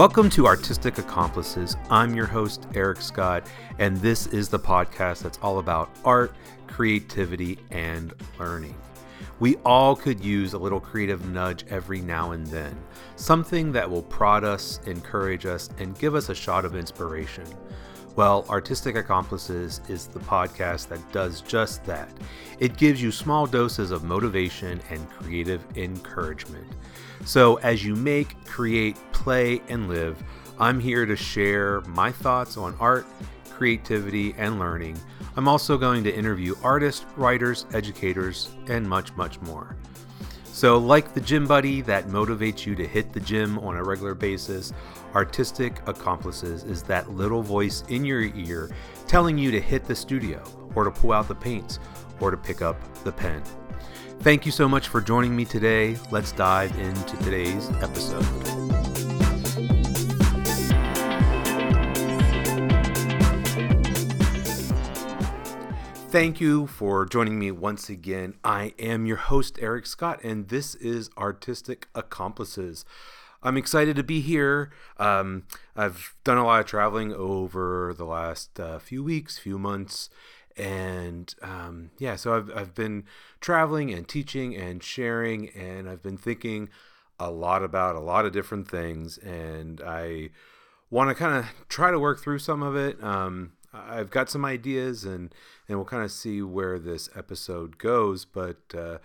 Welcome to Artistic Accomplices. I'm your host, Eric Scott, and this is the podcast that's all about art, creativity, and learning. We all could use a little creative nudge every now and then, something that will prod us, encourage us, and give us a shot of inspiration. Well, Artistic Accomplices is the podcast that does just that. It gives you small doses of motivation and creative encouragement. So, as you make, create, play, and live, I'm here to share my thoughts on art, creativity, and learning. I'm also going to interview artists, writers, educators, and much, much more. So, like the gym buddy that motivates you to hit the gym on a regular basis, Artistic Accomplices is that little voice in your ear telling you to hit the studio, or to pull out the paints, or to pick up the pen. Thank you so much for joining me today. Let's dive into today's episode. Thank you for joining me once again. I am your host, Eric Scott, and this is Artistic Accomplices. I'm excited to be here. Um, I've done a lot of traveling over the last uh, few weeks, few months, and um, yeah, so I've I've been traveling and teaching and sharing, and I've been thinking a lot about a lot of different things, and I want to kind of try to work through some of it. Um, I've got some ideas, and and we'll kind of see where this episode goes. But uh,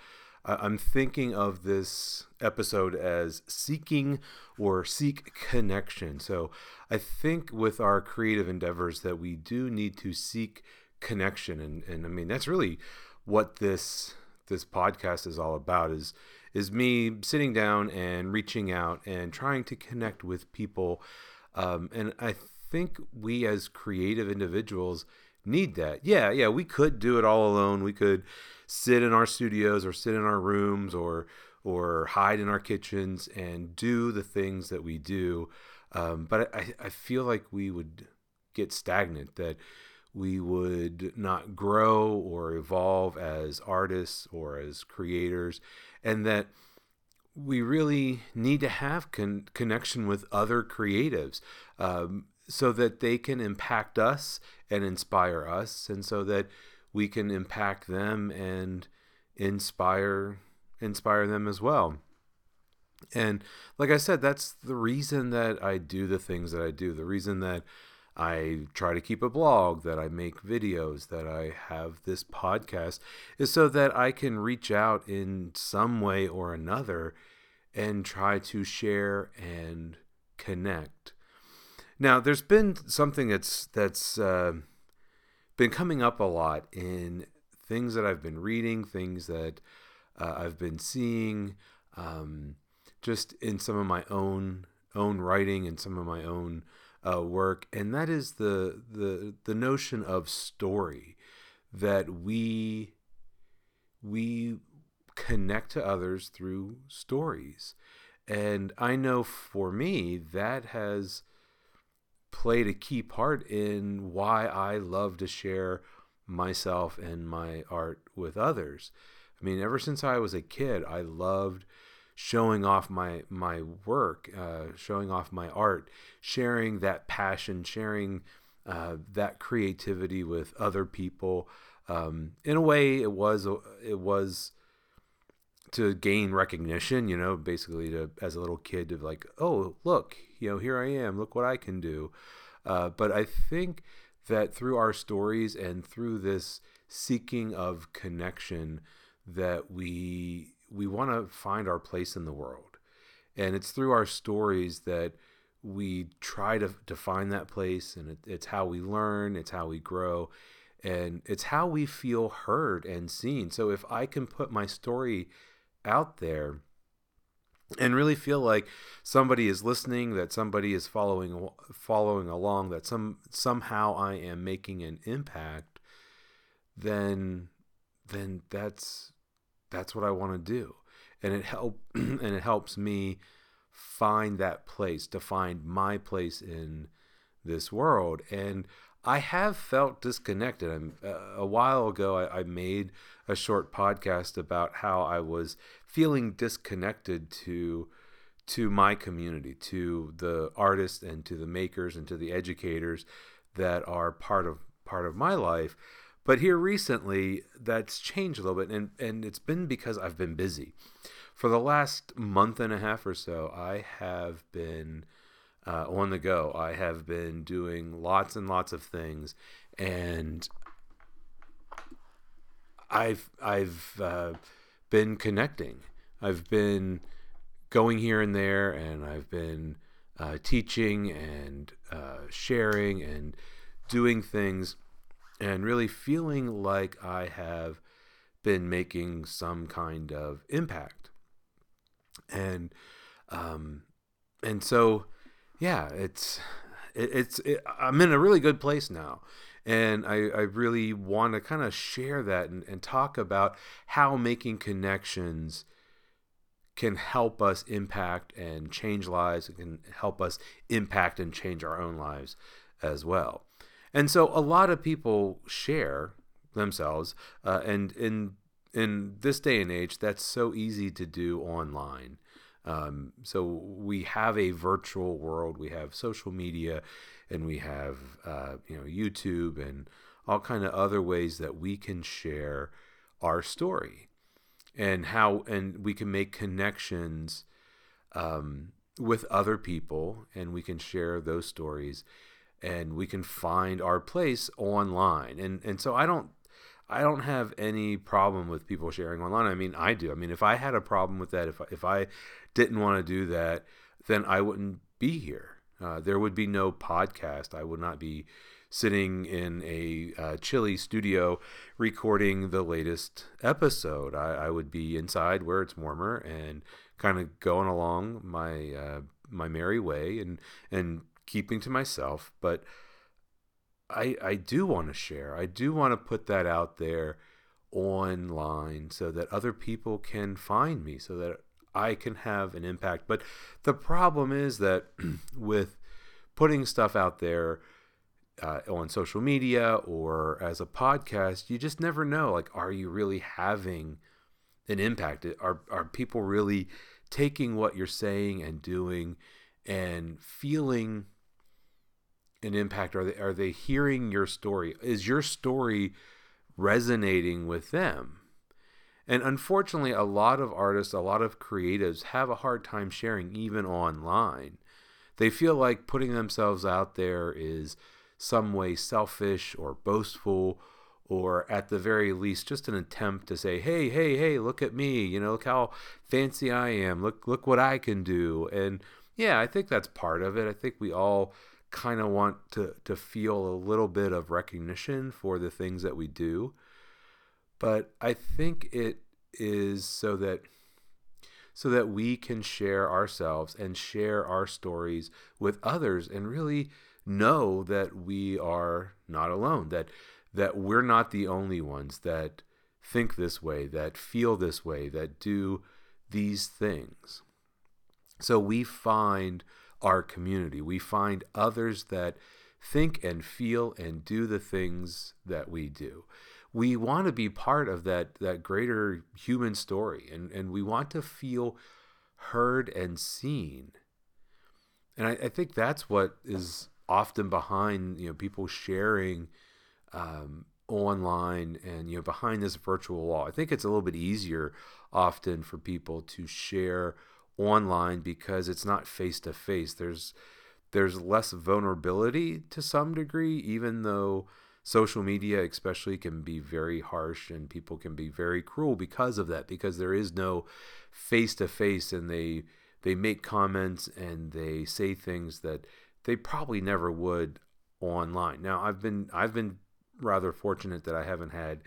I'm thinking of this episode as seeking or seek connection. So I think with our creative endeavors that we do need to seek connection, and and I mean that's really what this this podcast is all about is is me sitting down and reaching out and trying to connect with people um, and i think we as creative individuals need that. Yeah, yeah, we could do it all alone. We could sit in our studios or sit in our rooms or or hide in our kitchens and do the things that we do. Um, but I, I feel like we would get stagnant, that we would not grow or evolve as artists or as creators, and that we really need to have con- connection with other creatives. Um, so that they can impact us and inspire us and so that we can impact them and inspire inspire them as well and like i said that's the reason that i do the things that i do the reason that i try to keep a blog that i make videos that i have this podcast is so that i can reach out in some way or another and try to share and connect. Now, there's been something that's that's uh, been coming up a lot in things that I've been reading, things that uh, I've been seeing, um, just in some of my own own writing and some of my own uh, work, and that is the the the notion of story that we we connect to others through stories, and I know for me that has played a key part in why I love to share myself and my art with others. I mean, ever since I was a kid, I loved showing off my my work, uh, showing off my art, sharing that passion, sharing uh, that creativity with other people. Um, in a way, it was it was to gain recognition, you know, basically to as a little kid to like, oh look, you know, here I am, look what I can do. Uh, but I think that through our stories and through this seeking of connection, that we we want to find our place in the world, and it's through our stories that we try to, to find that place, and it, it's how we learn, it's how we grow, and it's how we feel heard and seen. So if I can put my story out there and really feel like somebody is listening that somebody is following following along that some somehow I am making an impact then then that's that's what I want to do and it help and it helps me find that place to find my place in this world and I have felt disconnected. I'm, uh, a while ago, I, I, made a short podcast about how I was feeling disconnected to to my community, to the artists and to the makers and to the educators that are part of part of my life. But here recently, that's changed a little bit, and and it's been because I've been busy. For the last month and a half or so, I have been uh, on the go. I have been doing lots and lots of things, and I've I've uh, been connecting. I've been going here and there, and I've been uh, teaching and uh, sharing and doing things, and really feeling like I have been making some kind of impact. And um, and so, yeah, it's it, it's it, I'm in a really good place now and I, I really want to kind of share that and, and talk about how making connections can help us impact and change lives. and can help us impact and change our own lives as well. And so a lot of people share themselves, uh, and in in this day and age, that's so easy to do online. Um, so we have a virtual world, we have social media, and we have uh, you know YouTube and all kind of other ways that we can share our story and how and we can make connections um, with other people and we can share those stories and we can find our place online and and so I don't I don't have any problem with people sharing online. I mean, I do. I mean, if I had a problem with that, if if I didn't want to do that, then I wouldn't be here. Uh, there would be no podcast. I would not be sitting in a uh, chilly studio recording the latest episode. I, I, would be inside where it's warmer and kind of going along my uh, my merry way and and keeping to myself. But I I do want to share. I do want to put that out there online so that other people can find me so that I can have an impact. But the problem is that with putting stuff out there uh, on social media or as a podcast, you just never know. Like, are you really having an impact? Are are people really taking what you're saying and doing and feeling an impact? Are they are they hearing your story? Is your story resonating with them? And unfortunately, a lot of artists, a lot of creatives have a hard time sharing even online. They feel like putting themselves out there is some way selfish or boastful or at the very least just an attempt to say hey hey hey look at me you know look how fancy i am look look what i can do and yeah i think that's part of it i think we all kind of want to to feel a little bit of recognition for the things that we do. But I think it is so that so that we can share ourselves and share our stories with others and really know that we are not alone that that we're not the only ones that think this way that feel this way that do these things. So we find our community. We find others that think and feel and do the things that we do. We want to be part of that that greater human story and and we want to feel heard and seen. And I, I think that's what is often behind you know people sharing um, online and you know behind this virtual wall. I think it's a little bit easier often for people to share online because it's not face to face there's there's less vulnerability to some degree even though social media especially can be very harsh and people can be very cruel because of that because there is no face to face and they they make comments and they say things that they probably never would online. Now i've been i've been rather fortunate that i haven't had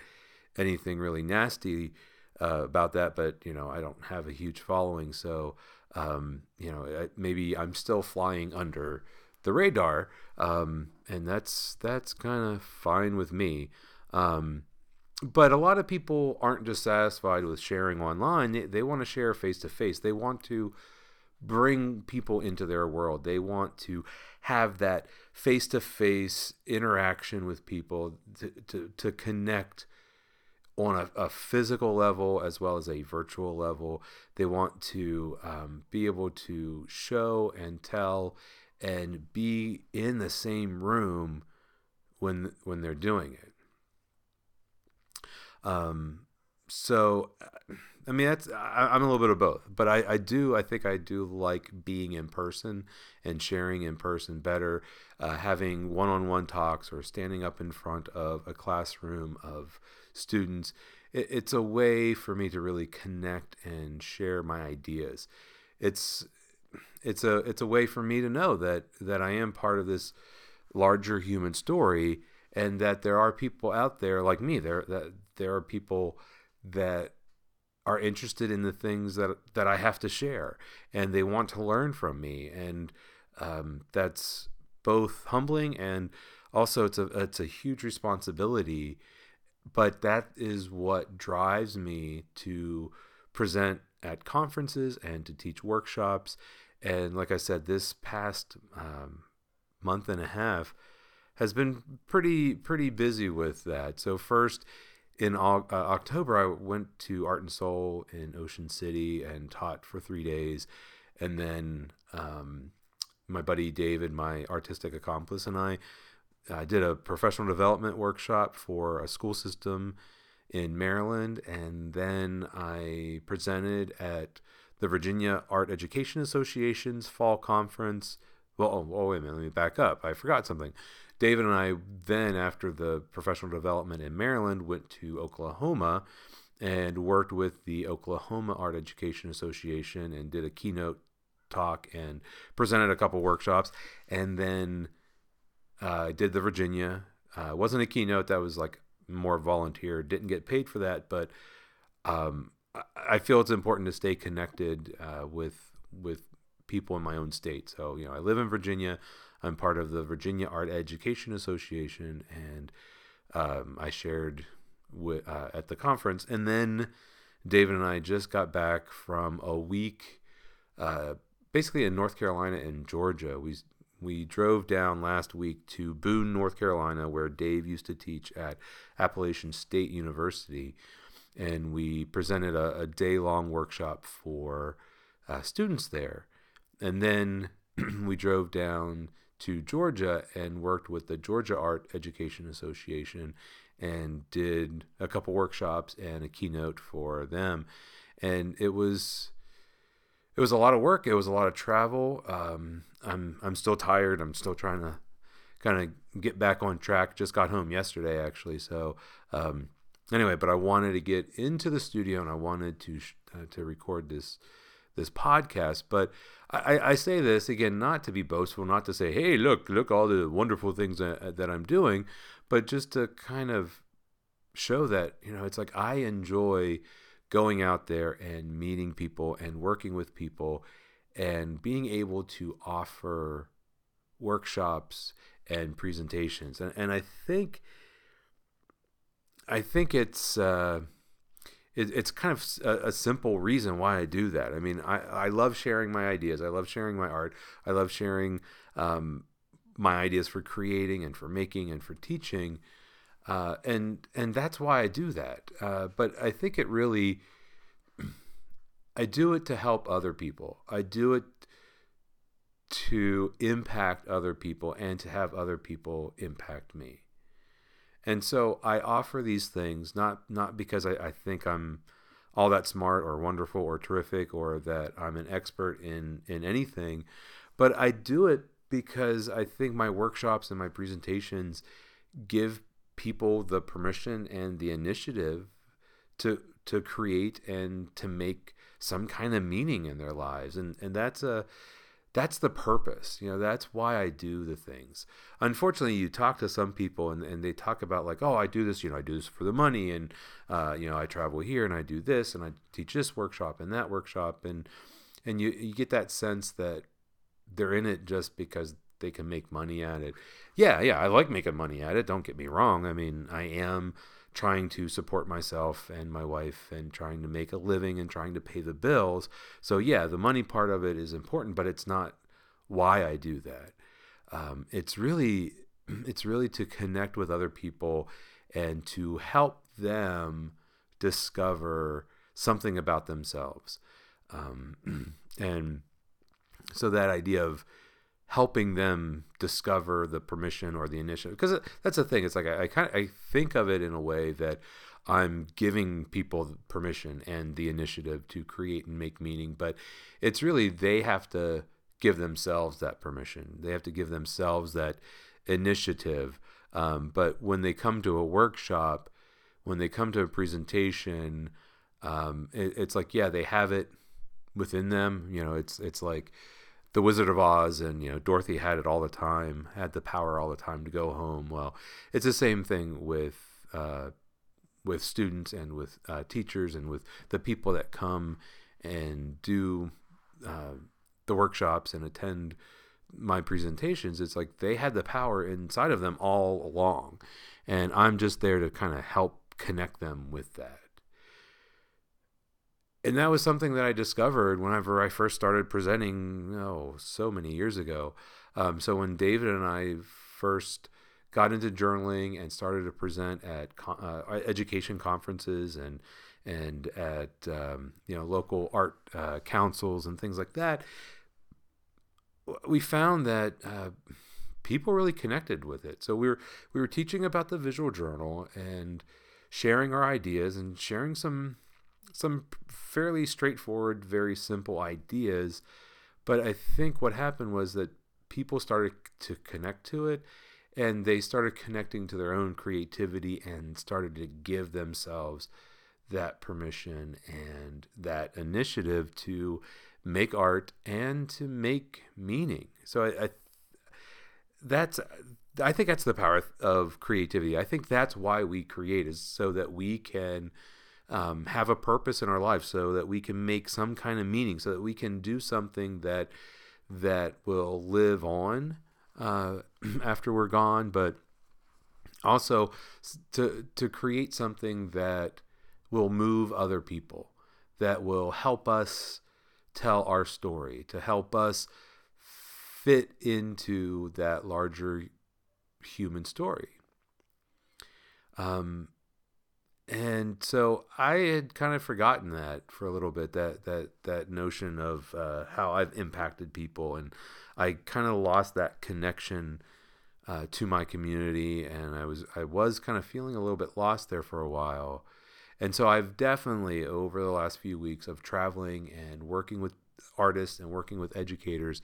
anything really nasty uh, about that but you know i don't have a huge following so um, you know maybe i'm still flying under the radar, um, and that's that's kind of fine with me. Um, but a lot of people aren't just satisfied with sharing online; they, they want to share face to face. They want to bring people into their world. They want to have that face to face interaction with people to, to, to connect on a, a, physical level as well as a virtual level. They want to um, be able to show and tell and be in the same room when when they're doing it. Um, so, I mean, that's I, am a little bit of both, but I, I do I think I do like being in person and sharing in person better, uh, having one-on-one talks or standing up in front of a classroom of students. It, it's a way for me to really connect and share my ideas. It's it's a it's a way for me to know that that I am part of this larger human story and that there are people out there like me there that there are people that are interested in the things that that I have to share and they want to learn from me and um, that's both humbling and also it's a it's a huge responsibility but that is what drives me to present at conferences and to teach workshops and like I said, this past um, month and a half has been pretty pretty busy with that. So first in uh, October, I went to Art and Soul in Ocean City and taught for three days, and then um, my buddy David, my artistic accomplice, and I. I did a professional development workshop for a school system in Maryland, and then I presented at the Virginia Art Education Association's fall conference. Well, oh, oh, wait a minute, let me back up. I forgot something. David and I then, after the professional development in Maryland, went to Oklahoma and worked with the Oklahoma Art Education Association and did a keynote talk and presented a couple workshops. And then uh, did the Virginia. Uh, wasn't a keynote that was like more volunteer. Didn't get paid for that, but um, I feel it's important to stay connected uh, with with people in my own state. So you know, I live in Virginia. I'm part of the Virginia Art Education Association, and um, I shared uh, at the conference. And then David and I just got back from a week, uh, basically in North Carolina and Georgia. We we drove down last week to Boone, North Carolina, where Dave used to teach at Appalachian State University and we presented a, a day long workshop for uh, students there. And then we drove down to Georgia and worked with the Georgia Art Education Association and did a couple workshops and a keynote for them. And it was it was a lot of work. It was a lot of travel. Um, I'm I'm still tired. I'm still trying to kind of get back on track. Just got home yesterday actually, so um, anyway, but I wanted to get into the studio and I wanted to uh, to record this this podcast. But I, I, say this again, not to be boastful, not to say, "Hey, look, look all the wonderful things that, that I'm doing," but just to kind of show that you know it's like I enjoy going out there and meeting people and working with people and being able to offer workshops and presentations and, and i think I think it's uh, it, it's kind of a, a, simple reason why I do that. I mean, I, I love sharing my ideas. I love sharing my art. I love sharing um, my ideas for creating and for making and for teaching, uh, and and that's why I do that. Uh, but I think it really, I do it to help other people. I do it to impact other people and to have other people impact me. And so I offer these things not not because I, I think I'm all that smart or wonderful or terrific or that I'm an expert in in anything, but I do it because I think my workshops and my presentations give people the permission and the initiative to to create and to make some kind of meaning in their lives. And and that's a that's the purpose you know that's why i do the things. Unfortunately you talk to some people and, and they talk about like oh i do this you know i do this for the money and uh, you know i travel here and i do this and i teach this workshop and that workshop. And and you, you get that sense that they're in it just because they can make money at it yeah yeah i like making money at it don't get me wrong i mean i am trying to support myself and my wife and trying to make a living and trying to pay the bills. So, yeah, the money part of it is important, but it's not why I do that. Um, it's really it's really to connect with other people and to help them discover something about themselves. Um, and so that idea of helping them discover the permission or the initiative. Because that's the thing it's like I, I kind of i think of it in a way that i'm giving people permission and the initiative to create and make meaning but it's really they have to give themselves that permission. They have to give themselves that initiative um, but when they come to a workshop when they come to a presentation um, it, it's like yeah they have it within them you know it's it's like the Wizard of Oz and you know Dorothy had it all the time, had the power all the time to go home. Well, it's the same thing with uh, with students and with uh, teachers and with the people that come and do uh, the workshops and attend my presentations. It's like they had the power inside of them all along, and I'm just there to kind of help connect them with that and that was something that I discovered whenever I first started presenting, oh, so many years ago. Um, so when David and I first got into journaling and started to present at uh, education conferences and and at um, you know local art uh, councils and things like that, we found that uh, people really connected with it. So we were we were teaching about the visual journal and sharing our ideas and sharing some some fairly straightforward, very simple ideas. But I think what happened was that people started to connect to it and they started connecting to their own creativity and started to give themselves that permission and that initiative to make art and to make meaning. So I, I that's I think that's the power of creativity. I think that's why we create is so that we can um, have a purpose in our life so that we can make some kind of meaning so that we can do something that that will live on uh, after we're gone but also to to create something that will move other people that will help us tell our story to help us fit into that larger human story. Um, and so I had kind of forgotten that for a little bit that that that notion of uh, how I've impacted people, and I kind of lost that connection uh, to my community, and I was I was kind of feeling a little bit lost there for a while, and so I've definitely over the last few weeks of traveling and working with artists and working with educators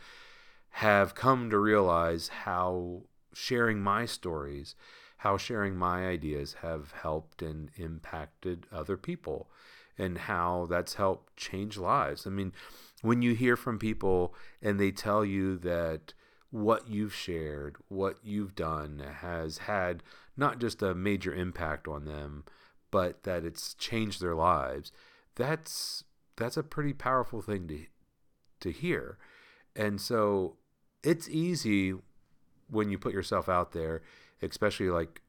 have come to realize how sharing my stories how sharing my ideas have helped and impacted other people and how that's helped change lives. I mean, when you hear from people and they tell you that what you've shared, what you've done has had not just a major impact on them, but that it's changed their lives, that's that's a pretty powerful thing to to hear. And so it's easy when you put yourself out there especially like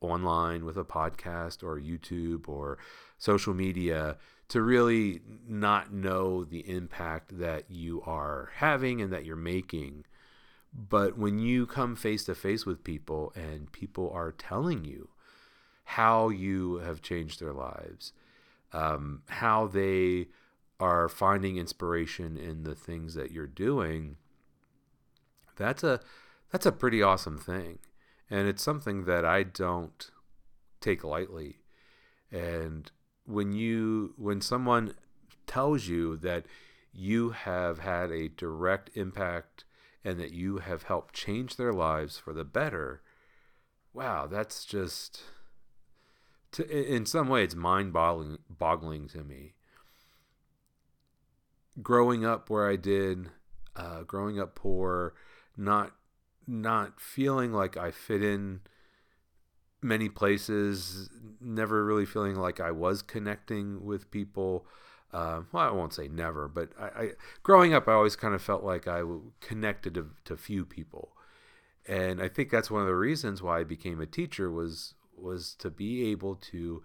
online with a podcast or YouTube or social media to really not know the impact that you are having and that you're making. But when you come face to face with people and people are telling you how you have changed their lives, um, how they are finding inspiration in the things that you're doing, that's a that's a pretty awesome thing and it's something that I don't take lightly. And when you when someone tells you that you have had a direct impact and that you have helped change their lives for the better, wow, that's just to, in some way it's mind-boggling boggling to me. Growing up where I did, uh, growing up poor, not not feeling like I fit in many places, never really feeling like I was connecting with people. Uh, well, I won't say never, but I, I, growing up, I always kind of felt like I connected to, to few people, and I think that's one of the reasons why I became a teacher was was to be able to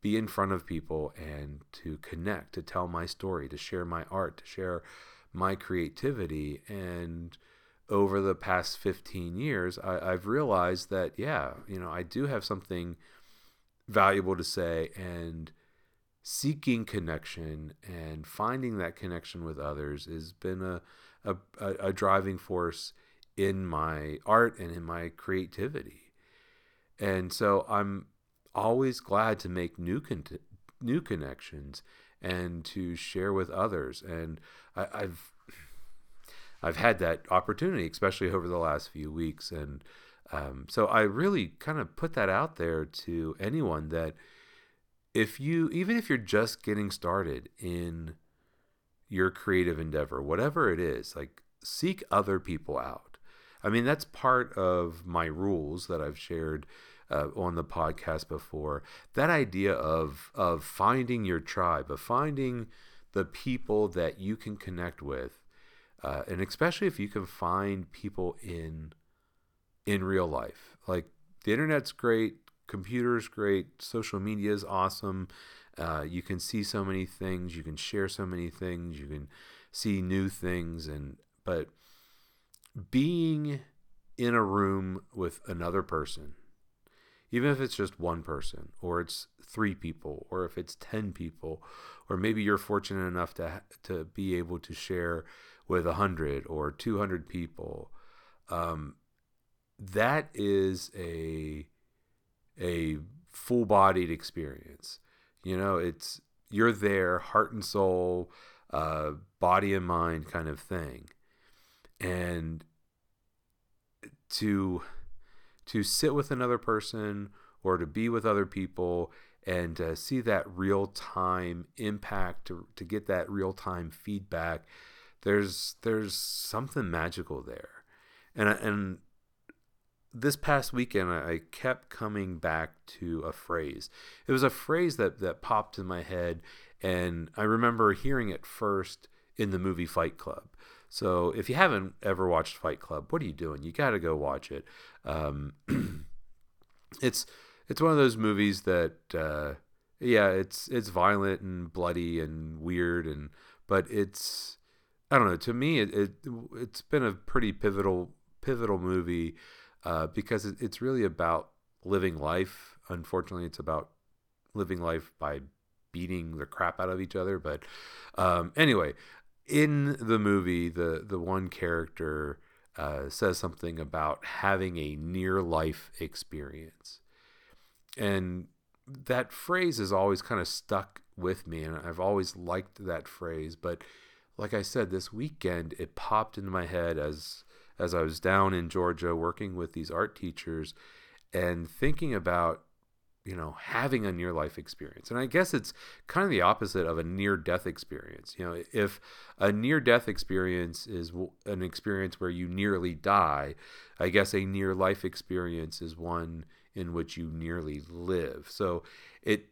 be in front of people and to connect, to tell my story, to share my art, to share my creativity, and over the past 15 years, I, have realized that, yeah, you know, I do have something valuable to say. And seeking connection and finding that connection with others has been a, a, a driving force in my art and in my creativity. And so I'm always glad to make new con- new connections and to share with others. And I, I've I've had that opportunity, especially over the last few weeks. And um, so I really kind of put that out there to anyone that if you, even if you're just getting started in your creative endeavor, whatever it is, like seek other people out. I mean, that's part of my rules that I've shared uh, on the podcast before. That idea of of finding your tribe, of finding the people that you can connect with, uh, and especially if you can find people in in real life. Like the internet's great, computers great, social media is awesome. Uh, you can see so many things, you can share so many things, you can see new things, and but being in a room with another person, even if it's just one person, or it's three people, or if it's ten people, or maybe you're fortunate enough to to be able to share with a hundred or two hundred people, um, that is a a full bodied experience. You know, it's you're there, heart and soul, uh, body and mind kind of thing. And to to sit with another person or to be with other people and to see that real time impact to, to get that real time feedback there's there's something magical there and and this past weekend I kept coming back to a phrase. It was a phrase that that popped in my head and I remember hearing it first in the movie Fight Club. So if you haven't ever watched Fight Club, what are you doing? You got to go watch it. Um, it's it's one of those movies that uh, yeah, it's it's violent and bloody and weird and but it's I don't know. To me, it, it it's been a pretty pivotal pivotal movie uh, because it, it's really about living life. Unfortunately, it's about living life by beating the crap out of each other. But um, anyway, in the movie, the the one character uh, says something about having a near life experience, and that phrase has always kind of stuck with me, and I've always liked that phrase. But like I said, this weekend it popped into my head as as I was down in Georgia working with these art teachers and thinking about you know having a near life experience. And i guess it's kind of the opposite of a near death experience. You know if a near death experience is an experience where you nearly die i guess a near life experience is one in which you nearly live. So it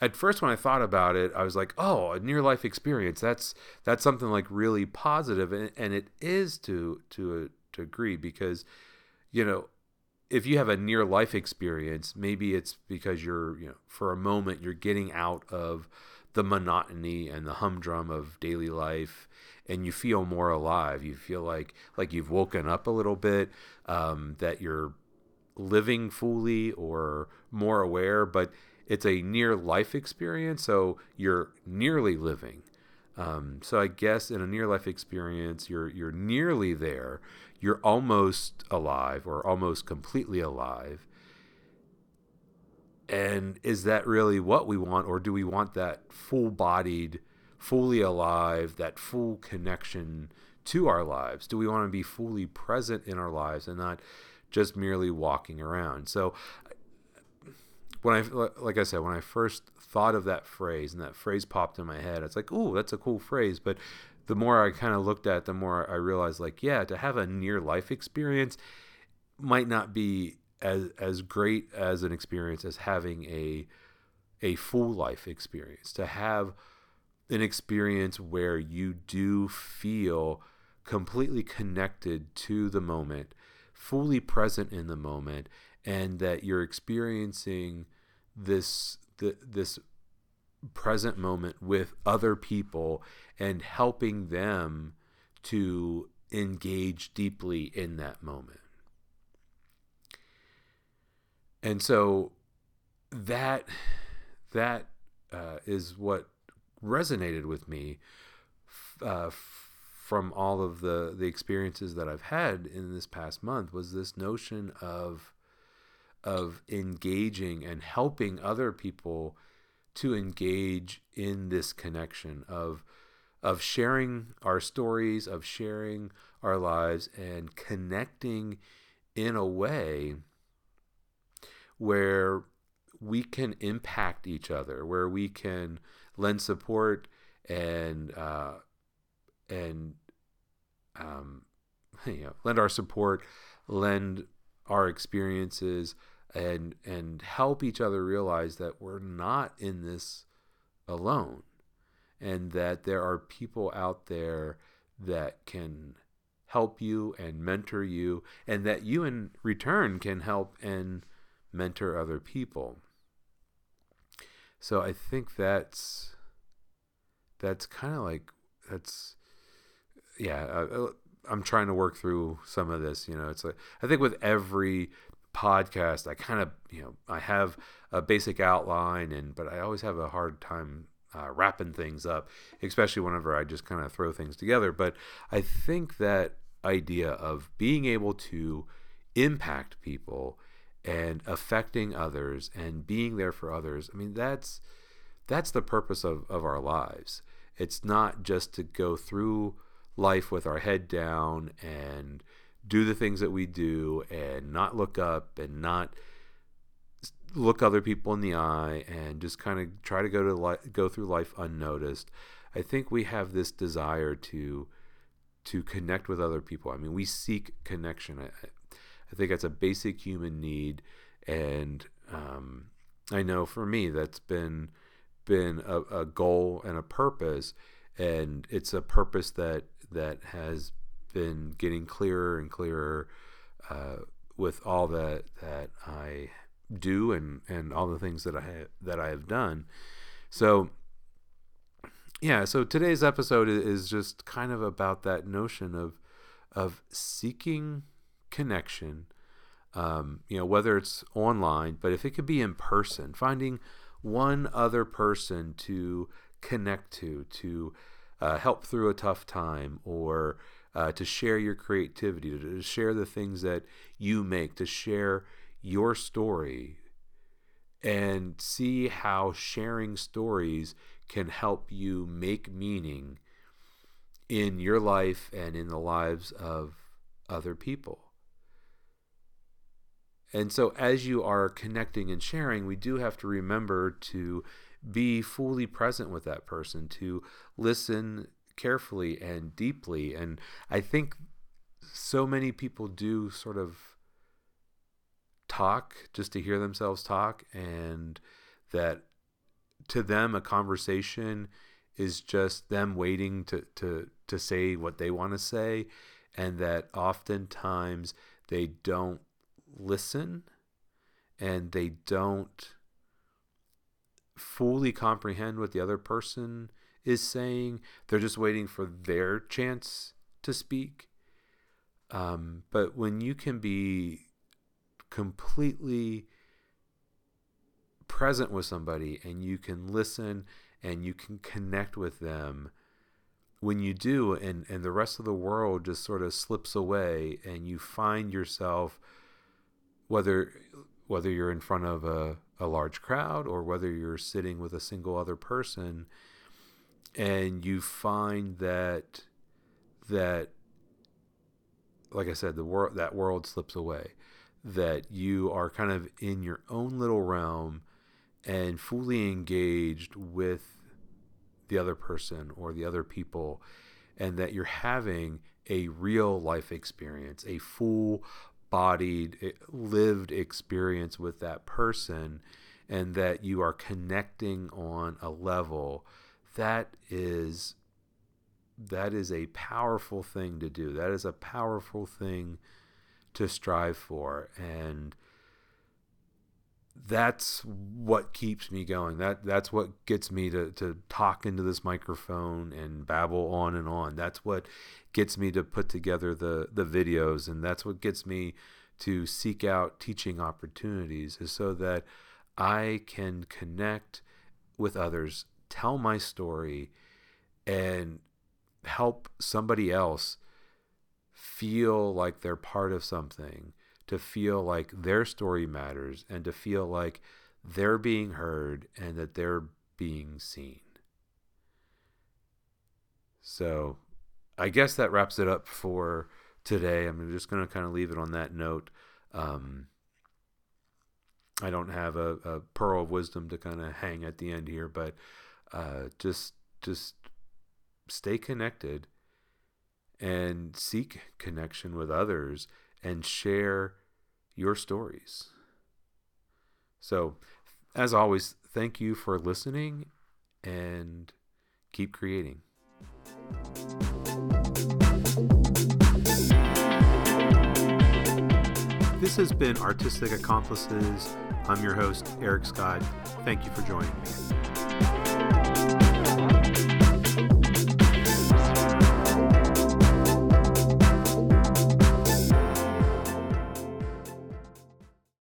at first when I thought about it, I was like, "Oh, a near life experience. That's that's something like really positive, and, and it is to to a to agree because, you know, if you have a near life experience, maybe it's because you're you know for a moment you're getting out of the monotony and the humdrum of daily life, and you feel more alive. You feel like like you've woken up a little bit, um, that you're living fully or more aware, but it's a near life experience, so you're nearly living. Um, so I guess in a near life experience, you're you're nearly there. You're almost alive or almost completely alive. And is that really what we want, or do we want that full bodied, fully alive, that full connection to our lives? Do we want to be fully present in our lives and not just merely walking around? So when I like I said when I first thought of that phrase and that phrase popped in my head, it's like, "Ooh, that's a cool phrase." But the more I kind of looked at, it, the more I realized, like, yeah, to have a near life experience might not be as as great as an experience as having a a full life experience. To have an experience where you do feel completely connected to the moment, fully present in the moment, and that you're experiencing this the, this present moment with other people and helping them to engage deeply in that moment. And so that that uh, is what resonated with me uh, from all of the the experiences that I've had in this past month was this notion of of engaging and helping other people to engage in this connection of of sharing our stories of sharing our lives and connecting in a way where we can impact each other where we can lend support and uh, and um, you know lend our support, lend our experiences, and and help each other realize that we're not in this alone, and that there are people out there that can help you and mentor you, and that you in return can help and mentor other people. So I think that's that's kind of like that's yeah uh, uh, i'm trying to work through some of this you know it's like i think with every podcast i kind of you know i have a basic outline and but i always have a hard time uh, wrapping things up especially whenever i just kind of throw things together. But i think that idea of being able to impact people and affecting others and being there for others i mean that's that's the purpose of, of our lives. It's not just to go through life with our head down and do the things that we do and not look up and not look other people in the eye and just kind of try to go to li- go through life unnoticed. I think we have this desire to to connect with other people. I mean, we seek connection. I, I think that's a basic human need, and um, I know for me that's been been a, a goal and a purpose, and it's a purpose that that has been getting clearer and clearer uh, with all that that I do and and all the things that I have, that I have done. So yeah, so today's episode is just kind of about that notion of of seeking connection. Um, you know, whether it's online, but if it could be in person, finding one other person to connect to, to uh, help through a tough time or uh, to share your creativity, to, to share the things that you make, to share your story and see how sharing stories can help you make meaning in your life and in the lives of other people. And so, as you are connecting and sharing, we do have to remember to be fully present with that person, to listen carefully and deeply. And I think so many people do sort of talk just to hear themselves talk, and that to them, a conversation is just them waiting to, to, to say what they want to say, and that oftentimes they don't listen and they don't fully comprehend what the other person is saying. They're just waiting for their chance to speak. Um, but when you can be completely present with somebody and you can listen and you can connect with them when you do and, and the rest of the world just sort of slips away and you find yourself whether whether you're in front of a, a large crowd or whether you're sitting with a single other person and you find that that like I said, the world that world slips away. That you are kind of in your own little realm and fully engaged with the other person or the other people, and that you're having a real life experience, a full bodied, eh, lived experience with that person, and that you are connecting on a level that is that is a powerful thing to do. That is a powerful thing to strive for and that's what keeps me going. That that's what gets me to, to talk into this microphone and babble on and on. That's what gets me to put together the the videos and that's what gets me to seek out teaching opportunities is so that I can connect with others, tell my story, and help somebody else feel like they're part of something, to feel like their story matters, and to feel like they're being heard and that they're being seen. So I guess that wraps it up for today. I'm just going to kind of leave it on that note. Um, I don't have a, a, pearl of wisdom to kind of hang at the end here, but uh, just just stay connected and seek connection with others and share your stories. So, as always, thank you for listening and keep creating. This has been Artistic Accomplices. I'm your host, Eric Scott. Thank you for joining me.